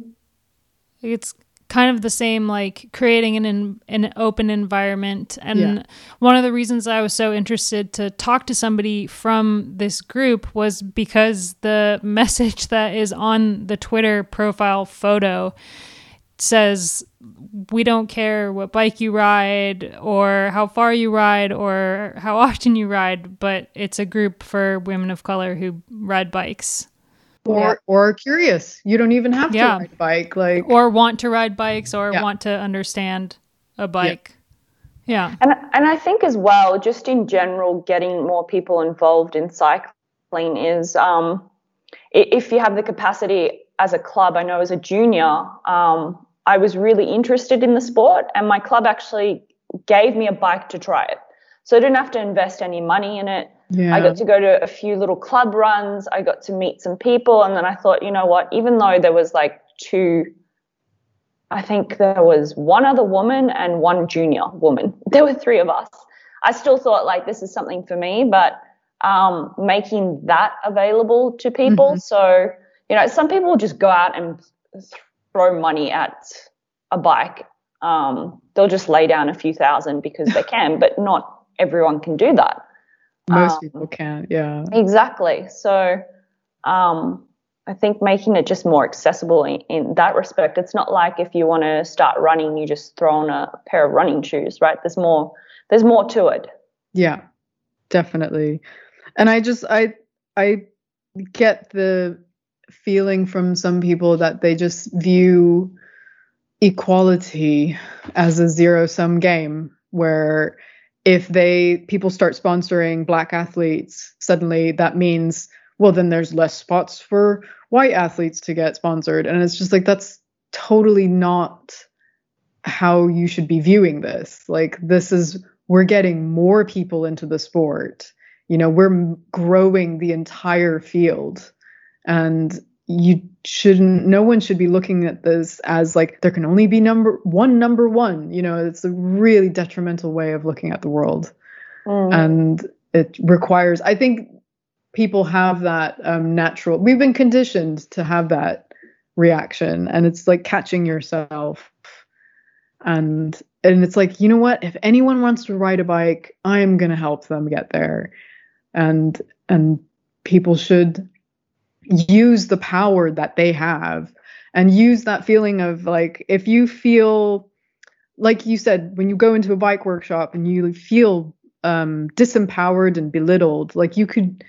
it's kind of the same like creating an an open environment and yeah. one of the reasons I was so interested to talk to somebody from this group was because the message that is on the Twitter profile photo says we don't care what bike you ride or how far you ride or how often you ride but it's a group for women of color who ride bikes or yeah. or curious. You don't even have yeah. to ride a bike, like or want to ride bikes or yeah. want to understand a bike. Yeah. And and I think as well, just in general, getting more people involved in cycling is um, if you have the capacity as a club. I know as a junior, um, I was really interested in the sport, and my club actually gave me a bike to try it. So I didn't have to invest any money in it. Yeah. I got to go to a few little club runs. I got to meet some people. And then I thought, you know what, even though there was like two, I think there was one other woman and one junior woman, there were three of us. I still thought like this is something for me, but um, making that available to people. Mm-hmm. So, you know, some people just go out and throw money at a bike. Um, they'll just lay down a few thousand because they can, but not everyone can do that. Most um, people can't, yeah. Exactly. So um, I think making it just more accessible in, in, that respect. It's not like if you want to start running, you just throw on a pair of running shoes, right? There's more. There's more to it. Yeah, definitely. And I just I I get the feeling from some people that they just view equality as a zero sum game where if they people start sponsoring black athletes suddenly that means well then there's less spots for white athletes to get sponsored. And it's just like that's totally not how you should be viewing this. Like this is we're getting more people into the sport. You know we're growing the entire field. And you shouldn't no one should be looking at this as like there can only be number one number one you know it's a really detrimental way of looking at the world. Mm. and it requires i think people have that um, natural we've been conditioned to have that reaction and it's like catching yourself. And and it's like you know what? If anyone wants to ride a bike i'm going to help them get there. And and people should use the power that they have and use that feeling of like if you feel like you said when you go into a bike workshop and you feel um, disempowered and belittled like you could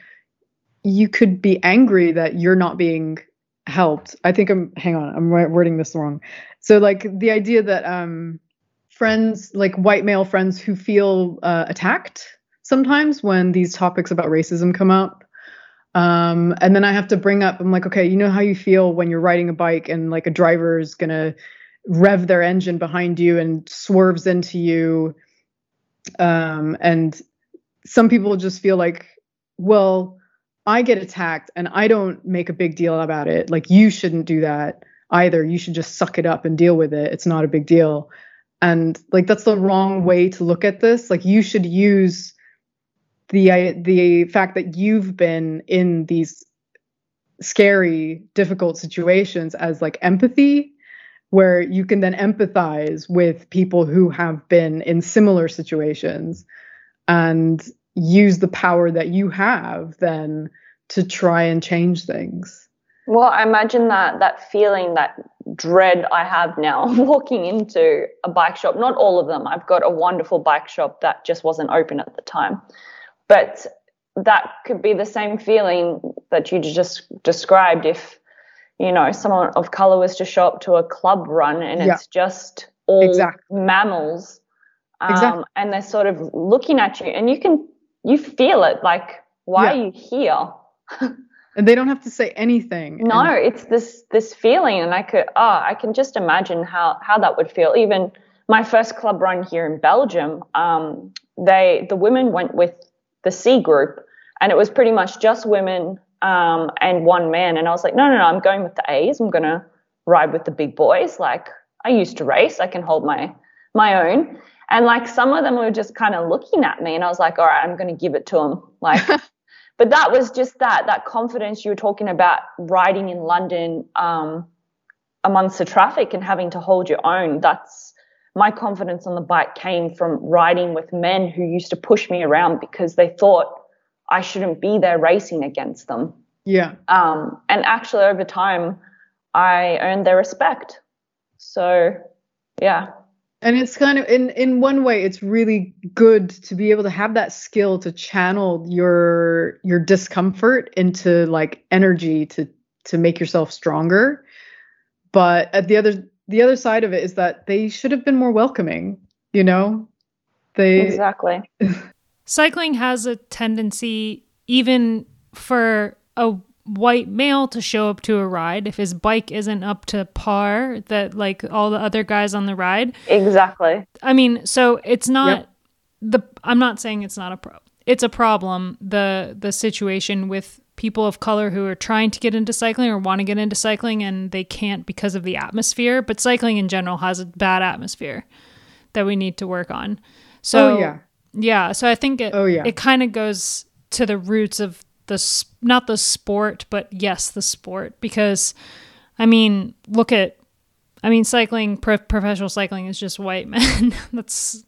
you could be angry that you're not being helped. I think I'm hang on, I'm wording this wrong. So like the idea that um friends like white male friends who feel uh, attacked sometimes when these topics about racism come up. Um, and then I have to bring up, I'm like, okay, you know how you feel when you're riding a bike and like a driver is gonna rev their engine behind you and swerves into you. Um, and some people just feel like, well, I get attacked and I don't make a big deal about it. Like you shouldn't do that either. You should just suck it up and deal with it. It's not a big deal. And like that's the wrong way to look at this. Like you should use the the fact that you've been in these scary, difficult situations as like empathy where you can then empathize with people who have been in similar situations and use the power that you have then to try and change things. Well, I imagine that that feeling, that dread I have now walking into a bike shop. Not all of them. I've got a wonderful bike shop that just wasn't open at the time, but that could be the same feeling that you just described if you know someone of color was to show up to a club run and yeah. it's just all exactly. MAMILs um, exactly. and they're sort of looking at you and you can you feel it like why yeah. are you here and they don't have to say anything no and- it's this this feeling and i could oh i can just imagine how how that would feel even my first club run here in belgium um, they the women went with the c group and it was pretty much just women um, and one man. And i was like no no no i'm going with the a's. I'm going to ride with the big boys. Like i used to race. I can hold my my own. And like some of them were just kind of looking at me and I was like, all right, I'm going to give it to them. Like, but that was just that, that confidence you were talking about riding in London, um, amongst the traffic and having to hold your own. That's my confidence on the bike came from riding with men who used to push me around because they thought I shouldn't be there racing against them. Yeah. Um, and actually over time, I earned their respect. So, yeah and it's kind of in in one way it's really good to be able to have that skill to channel your your discomfort into like energy to to make yourself stronger but at the other the other side of it is that they should have been more welcoming you know they exactly cycling has a tendency even for a white male to show up to a ride if his bike isn't up to par that like all the other guys on the ride. Exactly. I mean, so it's not yep. the I'm not saying it's not a pro. It's a problem the the situation with people of color who are trying to get into cycling or want to get into cycling and they can't because of the atmosphere, but cycling in general has a bad atmosphere that we need to work on. So oh, yeah. Yeah, so I think it oh, yeah. it kind of goes to the roots of the not the sport, but yes, the sport because I mean, look at I mean, cycling pro- professional cycling is just white men. That's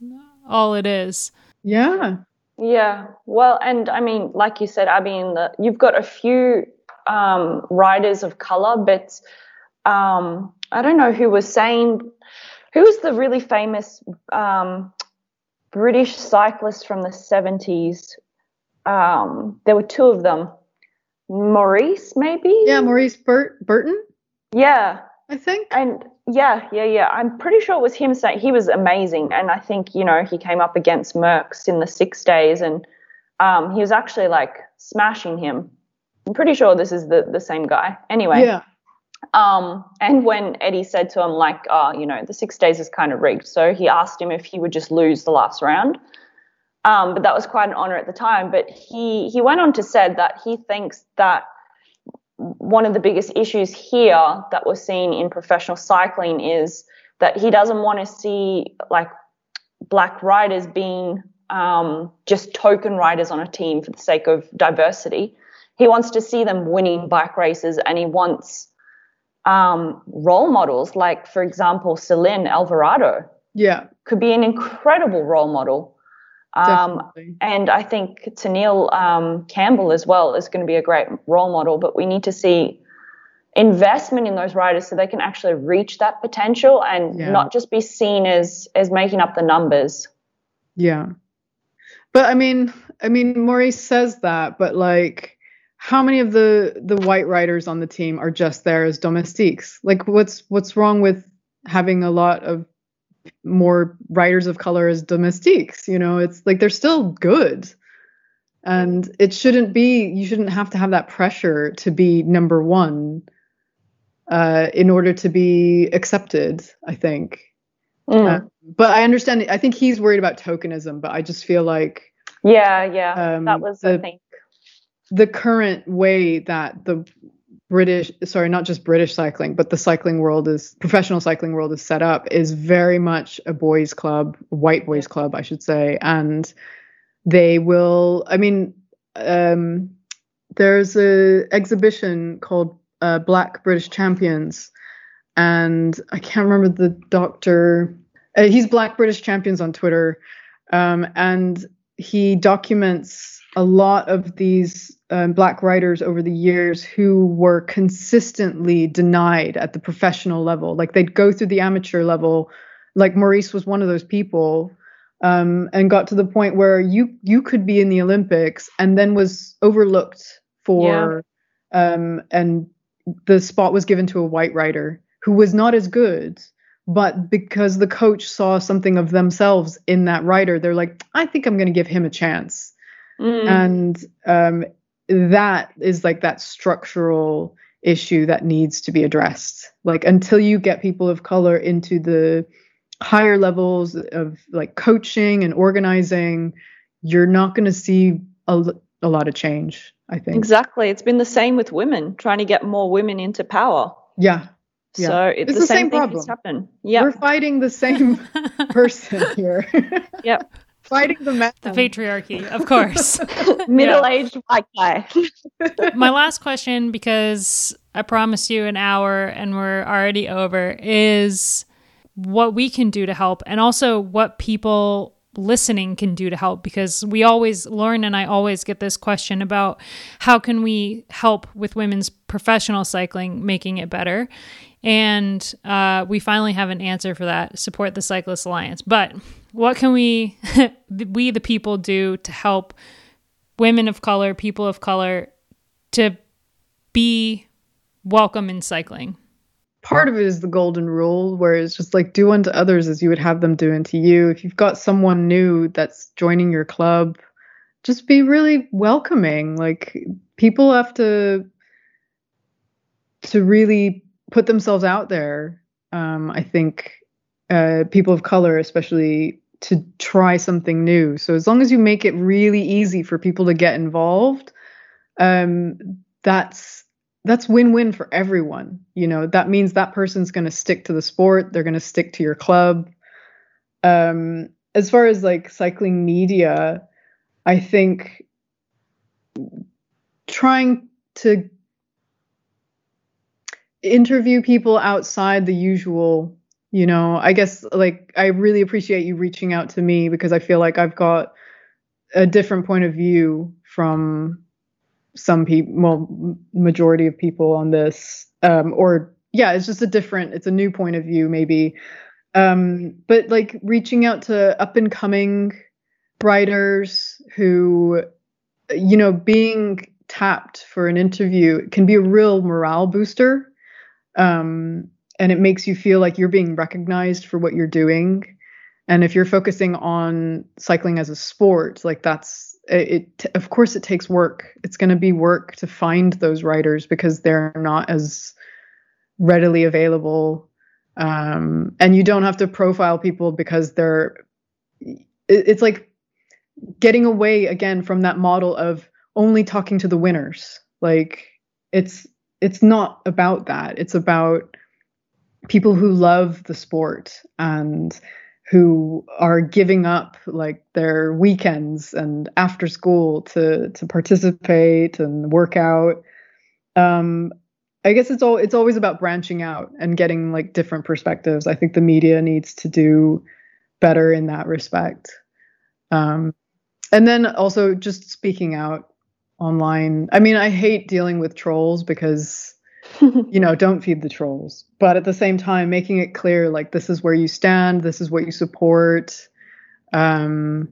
all it is. Yeah. Yeah. Well, and I mean, like you said, I mean, the, you've got a few um, riders of color, but um, I don't know who was saying who was the really famous um, British cyclist from the 70s um, there were two of them. Maurice, maybe? Yeah, Maurice Burt- Burton? Yeah. I think. And yeah, yeah, yeah. I'm pretty sure it was him saying he was amazing. And I think, you know, he came up against Merckx in the six days and um, he was actually like smashing him. I'm pretty sure this is the, the same guy. Anyway. Yeah. Um, and when Eddie said to him, like, oh, you know, the six days is kind of rigged. So he asked him if he would just lose the last round. Um, but that was quite an honor at the time. But he he went on to said that he thinks that one of the biggest issues here that we're seeing in professional cycling is that he doesn't want to see like black riders being um, just token riders on a team for the sake of diversity. He wants to see them winning bike races, and he wants um, role models like, for example, Ceylin Alvarado. Yeah, could be an incredible role model um, and I think Teniel um, Campbell as well is going to be a great role model, but we need to see investment in those riders so they can actually reach that potential and yeah. not just be seen as as making up the numbers. Yeah. But I mean, I mean Maurice says that, but like how many of the the white riders on the team are just there as domestiques? Like, what's what's wrong with having a lot of more writers of color as domestiques? You know, it's like they're still good, and it shouldn't be. You shouldn't have to have that pressure to be number one uh, in order to be accepted. I think. Mm. Uh, but I understand. I think he's worried about tokenism, but I just feel like. Yeah, yeah, um, that was the, the thing the current way that the British, sorry, not just British cycling, but the cycling world is professional cycling world is set up is very much a boys' club, white boys' club, I should say, and they will. I mean, um, there's a exhibition called uh, Black British Champions, and I can't remember the doctor. Uh, he's Black British Champions on Twitter, um, and he documents a lot of these um, black writers over the years who were consistently denied at the professional level. Like they'd go through the amateur level. Like Maurice was one of those people, um, and got to the point where you you could be in the Olympics and then was overlooked for, yeah. um, and the spot was given to a white writer who was not as good. But because the coach saw something of themselves in that writer, they're like, I think I'm going to give him a chance Mm. And um, that is like that structural issue that needs to be addressed. Like until you get people of color into the higher levels of like coaching and organizing, you're not going to see a, a lot of change. I think exactly. It's been the same with women trying to get more women into power. Yeah, yeah. So it's, it's the, the, same, same problem. Yeah, we're fighting the same person here. yep fighting the men. The patriarchy, of course. Middle-aged white guy. My last question, because I promised you an hour and we're already over, is what we can do to help, and also what people listening can do to help because we always Lauren and I always get this question about how can we help with women's professional cycling making it better and uh, we finally have an answer for that support the cyclist alliance. But what can we we the people do to help women of color people of color to be welcome in cycling? Part of it is the golden rule where it's just like do unto others as you would have them do unto you. If you've got someone new that's joining your club just be really welcoming. Like people have to to really put themselves out there um, i think uh, people of color especially to try something new. So as long as you make it really easy for people to get involved, um, that's that's win-win for everyone. You know, that means that person's going to stick to the sport. They're going to stick to your club. Um, as far as like cycling media, I think trying to interview people outside the usual you know? I guess like i really appreciate you reaching out to me because i feel like i've got a different point of view from some people well majority of people on this um or yeah it's just a different it's a new point of view maybe. Um but like reaching out to up and coming writers who you know being tapped for an interview can be a real morale booster um and it makes you feel like you're being recognized for what you're doing. And if you're focusing on cycling as a sport like that's it, it of course it takes work. It's going to be work to find those writers because they're not as readily available. Um, and you don't have to profile people because they're it, it's like getting away again from that model of only talking to the winners. Like it's it's not about that. It's about people who love the sport and who are giving up like their weekends and after school to to participate and work out. Um i guess it's all it's always about branching out and getting like different perspectives. I think the media needs to do better in that respect. Um and then also just speaking out online i mean i hate dealing with trolls because you know, don't feed the trolls. But at the same time, making it clear like this is where you stand, this is what you support. Um,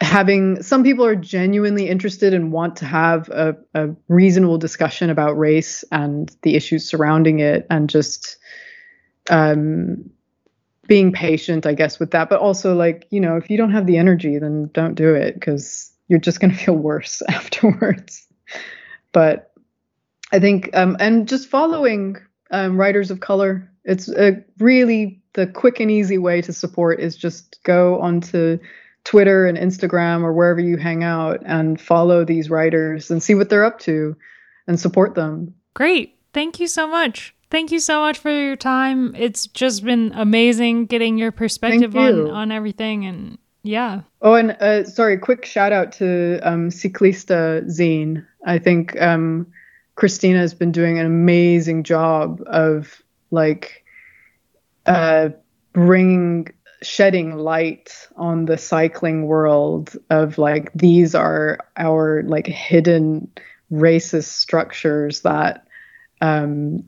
having some people are genuinely interested and want to have a, a reasonable discussion about race and the issues surrounding it and just um, being patient, I guess, with that. But also, like, you know, if you don't have the energy, then don't do it because you're just going to feel worse afterwards. but I think, um, and just following um, writers of color, it's a really the quick and easy way to support is just go onto Twitter and Instagram or wherever you hang out and follow these writers and see what they're up to and support them. Great. Thank you so much. Thank you so much for your time. It's just been amazing getting your perspective you. on on everything and yeah. Oh, and uh, sorry, quick shout out to um, Ciclista Zine. I think um, Christina has been doing an amazing job of like uh, bringing shedding light on the cycling world of like these are our like hidden racist structures that um,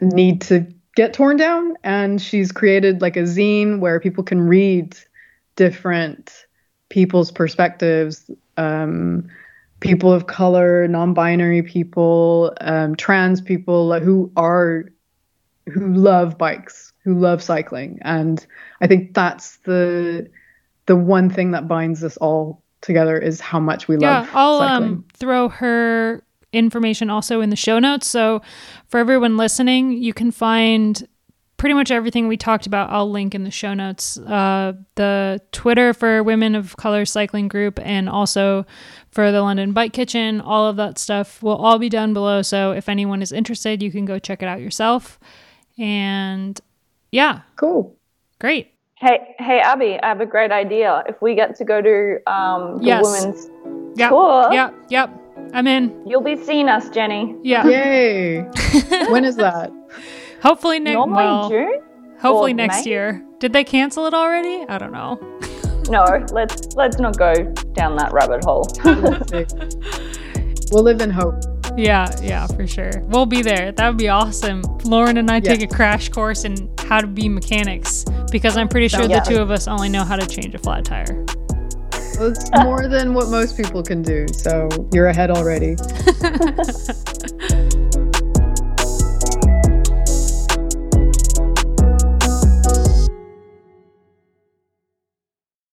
need to get torn down and she's created like a zine where people can read different people's perspectives um, people of color non-binary people um, trans people who are who love bikes who love cycling and i think that's the the one thing that binds us all together is how much we Yeah, love I'll cycling um, throw her information also in the show notes. So for everyone listening, you can find pretty much everything we talked about. I'll link in the show notes. Uh, the Twitter for Women of Color Cycling Group and also for the London Bike Kitchen. All of that stuff will all be down below. So if anyone is interested, you can go check it out yourself. And yeah, cool great. Hey, hey, Abby, I have a great idea. If we get to go to um, the Yes. women's Yep. Cool. Yep. Yep. I'm in. You'll be seeing us, Jenny. Yeah. yay when is that Hopefully next. Normally Well, June. hopefully next May? year. Did they cancel it already? I don't know. No, let's let's not go down that rabbit hole. We'll live in hope Yeah, yeah, for sure. We'll be there. That would be awesome. Lauren and I take a crash course in how to be mechanics because I'm pretty sure Sounds the two of us only know how to change a flat tire. Well, it's more than what most people can do so you're ahead already